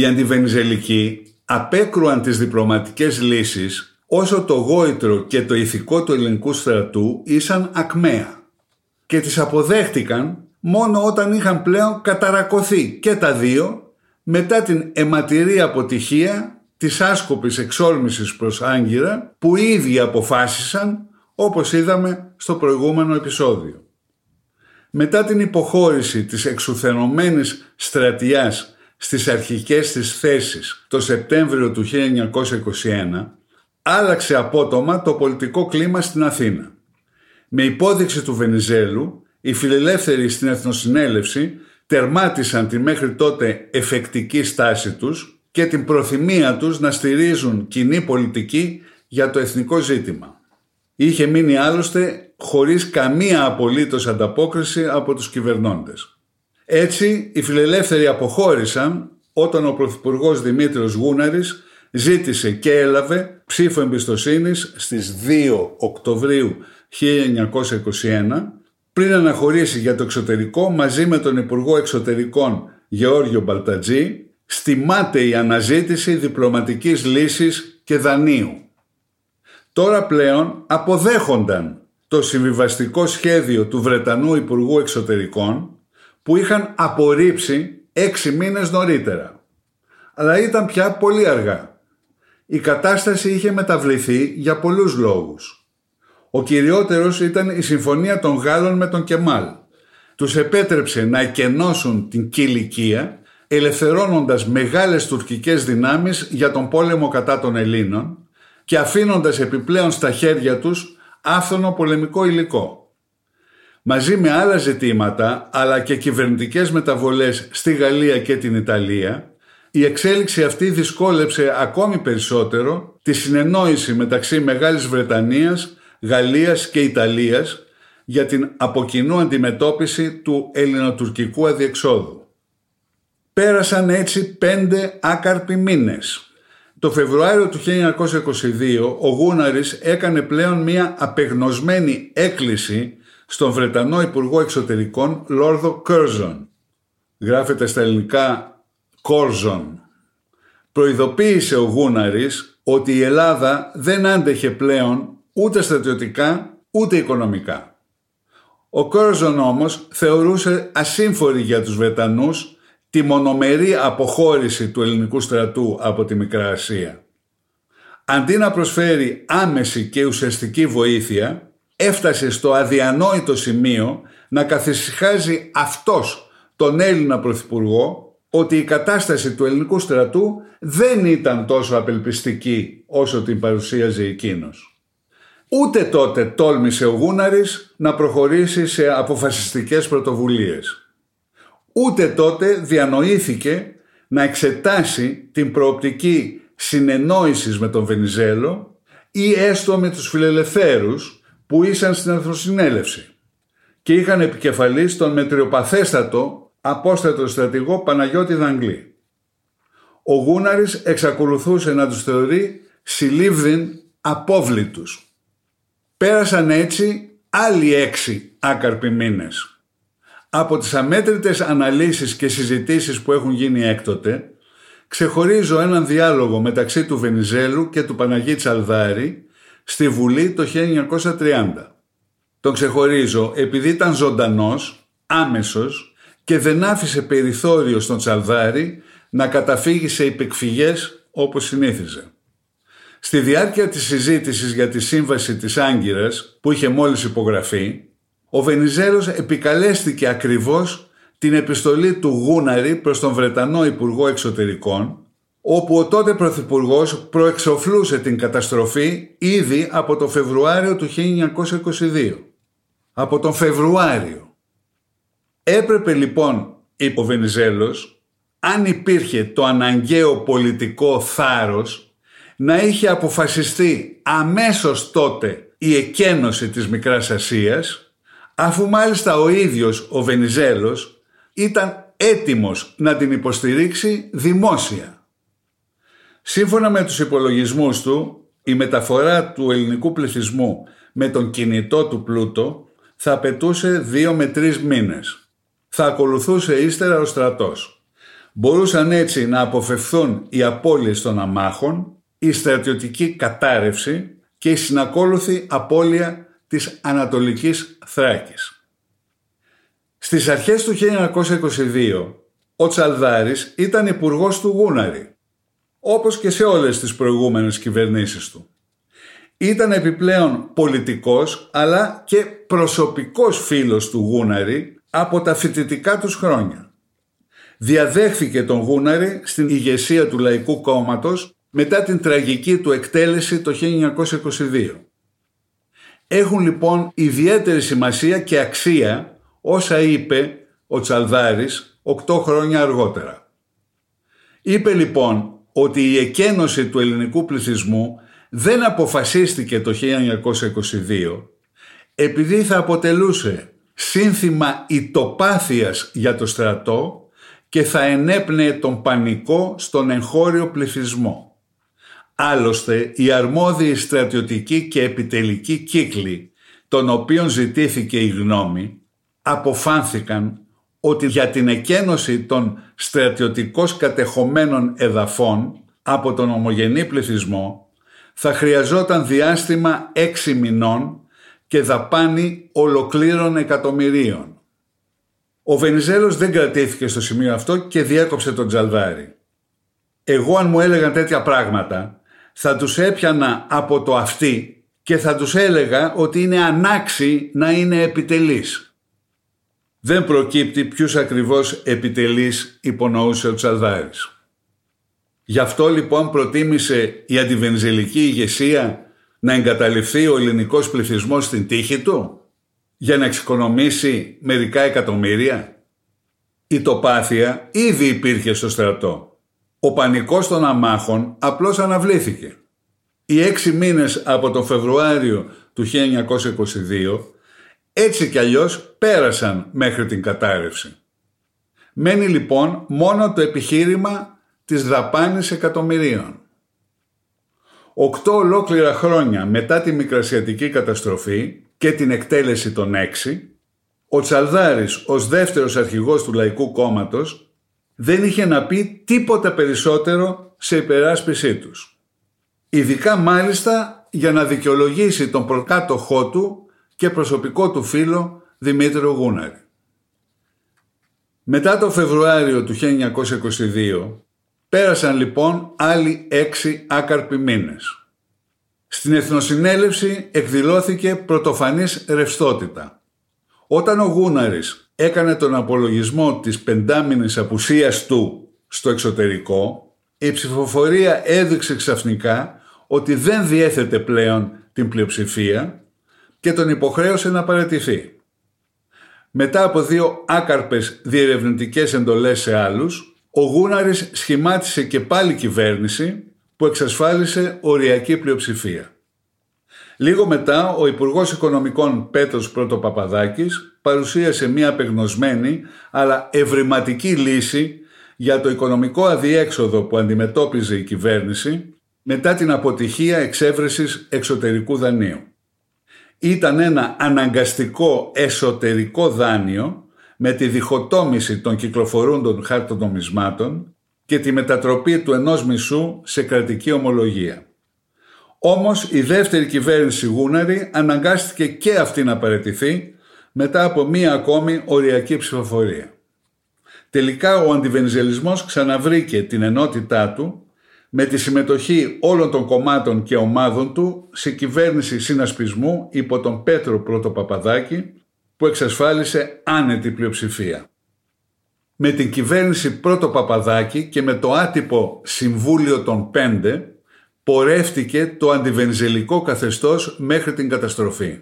Οι αντιβενιζελικοί απέκρουαν τις διπλωματικές λύσεις όσο το γόητρο και το ηθικό του ελληνικού στρατού ήσαν ακμαία και τις αποδέχτηκαν μόνο όταν είχαν πλέον καταρακωθεί και τα δύο μετά την αιματηρή αποτυχία της άσκοπης εξόρμησης προς Άγκυρα που ήδη αποφάσισαν όπως είδαμε στο προηγούμενο επεισόδιο. Μετά την υποχώρηση της εξουθενωμένης στρατιάς στις αρχικές της θέσεις το Σεπτέμβριο του 1921 άλλαξε απότομα το πολιτικό κλίμα στην Αθήνα. Με υπόδειξη του Βενιζέλου, οι φιλελεύθεροι στην Εθνοσυνέλευση τερμάτισαν τη μέχρι τότε εφεκτική στάση τους και την προθυμία τους να στηρίζουν κοινή πολιτική για το εθνικό ζήτημα. Είχε μείνει άλλωστε χωρίς καμία απολύτως ανταπόκριση από τους κυβερνώντες. Έτσι, οι φιλελεύθεροι αποχώρησαν όταν ο Πρωθυπουργός Δημήτριος Γούναρης ζήτησε και έλαβε ψήφο εμπιστοσύνης στις 2 Οκτωβρίου 1921 πριν αναχωρήσει για το εξωτερικό μαζί με τον Υπουργό Εξωτερικών Γεώργιο Μπαλτατζή στη μάταιη αναζήτηση διπλωματικής λύσης και δανείου. Τώρα πλέον αποδέχονταν το συμβιβαστικό σχέδιο του Βρετανού Υπουργού Εξωτερικών που είχαν απορρίψει έξι μήνες νωρίτερα. Αλλά ήταν πια πολύ αργά. Η κατάσταση είχε μεταβληθεί για πολλούς λόγους. Ο κυριότερος ήταν η συμφωνία των Γάλλων με τον Κεμάλ. Τους επέτρεψε να εκενώσουν την Κιλικία ελευθερώνοντας μεγάλες τουρκικές δυνάμεις για τον πόλεμο κατά των Ελλήνων και αφήνοντας επιπλέον στα χέρια τους άφθονο πολεμικό υλικό. Μαζί με άλλα ζητήματα, αλλά και κυβερνητικές μεταβολές στη Γαλλία και την Ιταλία, η εξέλιξη αυτή δυσκόλεψε ακόμη περισσότερο τη συνεννόηση μεταξύ Μεγάλης Βρετανίας, Γαλλίας και Ιταλίας για την αποκοινού αντιμετώπιση του ελληνοτουρκικού αδιεξόδου. Πέρασαν έτσι πέντε άκαρποι μήνες. Το Φεβρουάριο του 1922 ο Γούναρης έκανε πλέον μια απεγνωσμένη έκκληση στον Βρετανό Υπουργό Εξωτερικών Λόρδο Κέρζον. Γράφεται στα ελληνικά Κόρζον. Προειδοποίησε ο Γούναρης ότι η Ελλάδα δεν άντεχε πλέον ούτε στρατιωτικά ούτε οικονομικά. Ο Κόρζον όμως θεωρούσε ασύμφορη για τους Βρετανούς τη μονομερή αποχώρηση του ελληνικού στρατού από τη Μικρά Ασία. Αντί να προσφέρει άμεση και ουσιαστική βοήθεια, έφτασε στο αδιανόητο σημείο να καθησυχάζει αυτός τον Έλληνα Πρωθυπουργό ότι η κατάσταση του ελληνικού στρατού δεν ήταν τόσο απελπιστική όσο την παρουσίαζε εκείνος. Ούτε τότε τόλμησε ο Γούναρης να προχωρήσει σε αποφασιστικές πρωτοβουλίες. Ούτε τότε διανοήθηκε να εξετάσει την προοπτική συνεννόησης με τον Βενιζέλο ή έστω με τους φιλελευθέρους που ήσαν στην Εθνοσυνέλευση και είχαν επικεφαλής τον μετριοπαθέστατο απόστατο στρατηγό Παναγιώτη Δαγκλή. Ο Γούναρης εξακολουθούσε να τους θεωρεί συλλήβδιν απόβλητους. Πέρασαν έτσι άλλοι έξι άκαρποι μήνες. Από τις αμέτρητες αναλύσεις και συζητήσεις που έχουν γίνει έκτοτε, ξεχωρίζω έναν διάλογο μεταξύ του Βενιζέλου και του Παναγί Τσαλδάρη στη Βουλή το 1930. Τον ξεχωρίζω επειδή ήταν ζωντανός, άμεσος και δεν άφησε περιθώριο στον Τσαλδάρη να καταφύγει σε υπεκφυγές όπως συνήθιζε. Στη διάρκεια της συζήτησης για τη σύμβαση της Άγκυρας που είχε μόλις υπογραφεί, ο Βενιζέλος επικαλέστηκε ακριβώς την επιστολή του Γούναρη προς τον Βρετανό Υπουργό Εξωτερικών, όπου ο τότε Πρωθυπουργός προεξοφλούσε την καταστροφή ήδη από το Φεβρουάριο του 1922. Από τον Φεβρουάριο. Έπρεπε λοιπόν, είπε ο Βενιζέλος, αν υπήρχε το αναγκαίο πολιτικό θάρρος, να είχε αποφασιστεί αμέσως τότε η εκένωση της Μικράς Ασίας, αφού μάλιστα ο ίδιος ο Βενιζέλος ήταν έτοιμος να την υποστηρίξει δημόσια. Σύμφωνα με τους υπολογισμούς του, η μεταφορά του ελληνικού πληθυσμού με τον κινητό του πλούτο θα απαιτούσε δύο με τρεις μήνες. Θα ακολουθούσε ύστερα ο στρατός. Μπορούσαν έτσι να αποφευθούν οι απώλειες των αμάχων, η στρατιωτική κατάρρευση και η συνακόλουθη απώλεια της Ανατολικής Θράκης. Στις αρχές του 1922, ο Τσαλδάρης ήταν υπουργός του Γούναρη, όπως και σε όλες τις προηγούμενες κυβερνήσεις του. Ήταν επιπλέον πολιτικός, αλλά και προσωπικός φίλος του Γούναρη από τα φοιτητικά τους χρόνια. Διαδέχθηκε τον Γούναρη στην ηγεσία του Λαϊκού Κόμματος μετά την τραγική του εκτέλεση το 1922. Έχουν λοιπόν ιδιαίτερη σημασία και αξία όσα είπε ο Τσαλδάρης 8 χρόνια αργότερα. Είπε λοιπόν ότι η εκένωση του ελληνικού πληθυσμού δεν αποφασίστηκε το 1922 επειδή θα αποτελούσε σύνθημα ητοπάθειας για το στρατό και θα ενέπνεε τον πανικό στον εγχώριο πληθυσμό. Άλλωστε, οι αρμόδιοι στρατιωτικοί και επιτελικοί κύκλοι, των οποίων ζητήθηκε η γνώμη, αποφάνθηκαν ότι για την εκένωση των στρατιωτικώς κατεχομένων εδαφών από τον ομογενή πληθυσμό θα χρειαζόταν διάστημα έξι μηνών και δαπάνη ολοκλήρων εκατομμυρίων. Ο Βενιζέλος δεν κρατήθηκε στο σημείο αυτό και διέκοψε τον Τζαλδάρη. Εγώ αν μου έλεγαν τέτοια πράγματα θα τους έπιανα από το αυτί και θα τους έλεγα ότι είναι ανάξι να είναι επιτελής. Δεν προκύπτει ποιους ακριβώς επιτελείς υπονοούσε ο Τσαλδάρης. Γι' αυτό λοιπόν προτίμησε η αντιβενζελική ηγεσία να εγκαταλειφθεί ο ελληνικός πληθυσμός στην τύχη του για να εξοικονομήσει μερικά εκατομμύρια. Η τοπάθεια ήδη υπήρχε στο στρατό. Ο πανικός των αμάχων απλώς αναβλήθηκε. Οι έξι μήνες από τον Φεβρουάριο του 1922 έτσι κι αλλιώς πέρασαν μέχρι την κατάρρευση. Μένει λοιπόν μόνο το επιχείρημα της δαπάνης εκατομμυρίων. Οκτώ ολόκληρα χρόνια μετά τη μικρασιατική καταστροφή και την εκτέλεση των έξι, ο Τσαλδάρης ως δεύτερος αρχηγός του Λαϊκού Κόμματος δεν είχε να πει τίποτα περισσότερο σε υπεράσπιση τους. Ειδικά μάλιστα για να δικαιολογήσει τον προκάτοχό του και προσωπικό του φίλο Δημήτριο Γούναρη. Μετά το Φεβρουάριο του 1922 πέρασαν λοιπόν άλλοι έξι άκαρποι μήνες. Στην Εθνοσυνέλευση εκδηλώθηκε πρωτοφανής ρευστότητα. Όταν ο Γούναρης έκανε τον απολογισμό της πεντάμινης απουσίας του στο εξωτερικό, η ψηφοφορία έδειξε ξαφνικά ότι δεν διέθετε πλέον την πλειοψηφία και τον υποχρέωσε να παρατηθεί. Μετά από δύο άκαρπες διερευνητικές εντολές σε άλλους, ο Γούναρης σχημάτισε και πάλι κυβέρνηση που εξασφάλισε οριακή πλειοψηφία. Λίγο μετά, ο Υπουργός Οικονομικών Πέτρος Πρωτοπαπαδάκης παρουσίασε μια απεγνωσμένη αλλά ευρηματική λύση για το οικονομικό αδιέξοδο που αντιμετώπιζε η κυβέρνηση μετά την αποτυχία εξέβρεσης εξωτερικού δανείου ήταν ένα αναγκαστικό εσωτερικό δάνειο με τη διχοτόμηση των κυκλοφορούντων χαρτονομισμάτων και τη μετατροπή του ενός μισού σε κρατική ομολογία. Όμως η δεύτερη κυβέρνηση Γούναρη αναγκάστηκε και αυτή να παραιτηθεί μετά από μία ακόμη οριακή ψηφοφορία. Τελικά ο αντιβενιζελισμός ξαναβρήκε την ενότητά του με τη συμμετοχή όλων των κομμάτων και ομάδων του σε κυβέρνηση συνασπισμού υπό τον Πέτρο Πρώτο Παπαδάκη που εξασφάλισε άνετη πλειοψηφία. Με την κυβέρνηση Πρώτο Παπαδάκη και με το άτυπο Συμβούλιο των Πέντε πορεύτηκε το αντιβενιζελικό καθεστώς μέχρι την καταστροφή.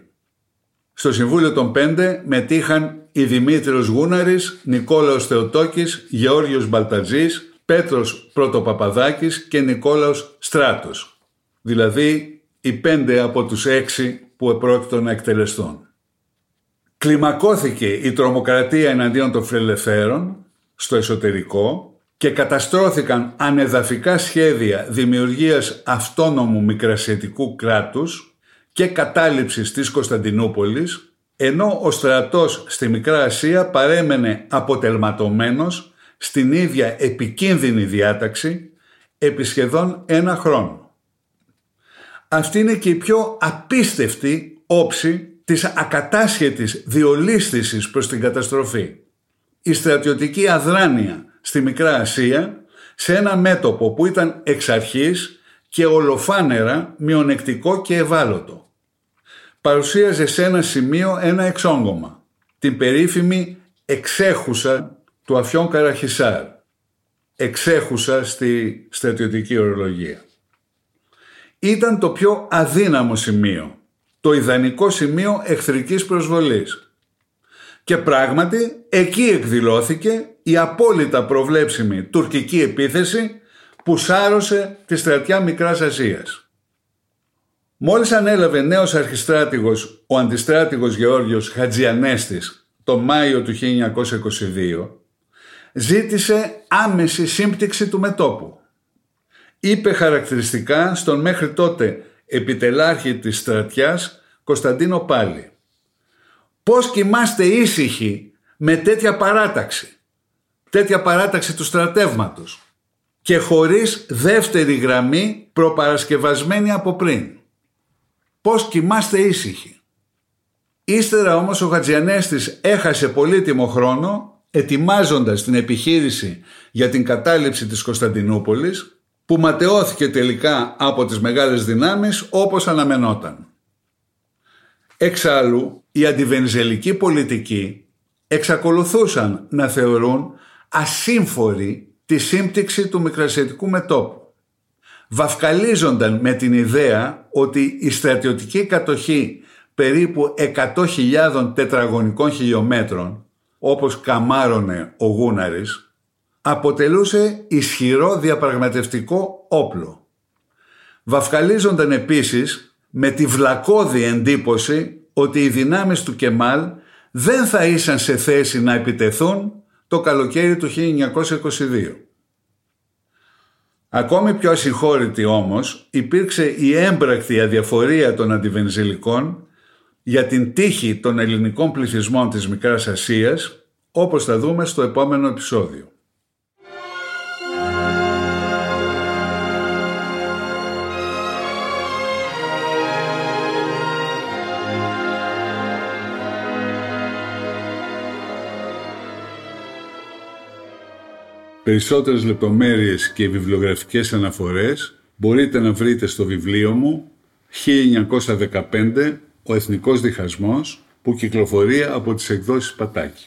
Στο Συμβούλιο των Πέντε μετήχαν οι Δημήτριος Γούναρης, Νικόλαος Θεοτόκης, Γεώργιος Μπαλτατζής, Πέτρος Πρωτοπαπαδάκης και Νικόλαος Στράτος. Δηλαδή οι πέντε από τους έξι που επρόκειτο να εκτελεστούν. Κλιμακώθηκε η τρομοκρατία εναντίον των φιλελευθέρων στο εσωτερικό και καταστρώθηκαν ανεδαφικά σχέδια δημιουργίας αυτόνομου μικρασιατικού κράτους και κατάληψης της Κωνσταντινούπολης, ενώ ο στρατός στη Μικρά Ασία παρέμενε αποτελματωμένος στην ίδια επικίνδυνη διάταξη επί σχεδόν ένα χρόνο. Αυτή είναι και η πιο απίστευτη όψη της ακατάσχετης διολίσθησης προς την καταστροφή. Η στρατιωτική αδράνεια στη Μικρά Ασία σε ένα μέτωπο που ήταν εξ αρχής και ολοφάνερα μειονεκτικό και ευάλωτο. Παρουσίαζε σε ένα σημείο ένα εξόγκωμα, την περίφημη εξέχουσα του Αφιόν Καραχισάρ, εξέχουσα στη στρατιωτική ορολογία. Ήταν το πιο αδύναμο σημείο, το ιδανικό σημείο εχθρικής προσβολής. Και πράγματι εκεί εκδηλώθηκε η απόλυτα προβλέψιμη τουρκική επίθεση που σάρωσε τη στρατιά Μικράς Ασίας. Μόλις ανέλαβε νέος αρχιστράτηγος ο αντιστράτηγος Γεώργιος Χατζιανέστης το Μάιο του 1922 ζήτησε άμεση σύμπτυξη του μετόπου. Είπε χαρακτηριστικά στον μέχρι τότε επιτελάρχη της στρατιάς Κωνσταντίνο Πάλι. Πώς κοιμάστε ήσυχοι με τέτοια παράταξη, τέτοια παράταξη του στρατεύματος και χωρίς δεύτερη γραμμή προπαρασκευασμένη από πριν. Πώς κοιμάστε ήσυχοι. Ύστερα όμως ο Χατζιανέστης έχασε πολύτιμο χρόνο ετοιμάζοντας την επιχείρηση για την κατάληψη της Κωνσταντινούπολης που ματαιώθηκε τελικά από τις μεγάλες δυνάμεις όπως αναμενόταν. Εξάλλου, οι αντιβενζελικοί πολιτικοί εξακολουθούσαν να θεωρούν ασύμφορη τη σύμπτυξη του μικρασιατικού μετόπου. Βαφκαλίζονταν με την ιδέα ότι η στρατιωτική κατοχή περίπου 100.000 τετραγωνικών χιλιόμετρων όπως καμάρωνε ο Γούναρης, αποτελούσε ισχυρό διαπραγματευτικό όπλο. Βαφκαλίζονταν επίσης με τη βλακώδη εντύπωση ότι οι δυνάμεις του Κεμάλ δεν θα ήσαν σε θέση να επιτεθούν το καλοκαίρι του 1922. Ακόμη πιο ασυγχώρητη όμως υπήρξε η έμπρακτη αδιαφορία των αντιβενζελικών για την τύχη των ελληνικών πληθυσμών της Μικράς Ασίας, όπως θα δούμε στο επόμενο επεισόδιο. Περισσότερες λεπτομέρειες και βιβλιογραφικές αναφορές μπορείτε να βρείτε στο βιβλίο μου 1915 ο Εθνικός Διχασμός που κυκλοφορεί από τις εκδόσεις Πατάκη.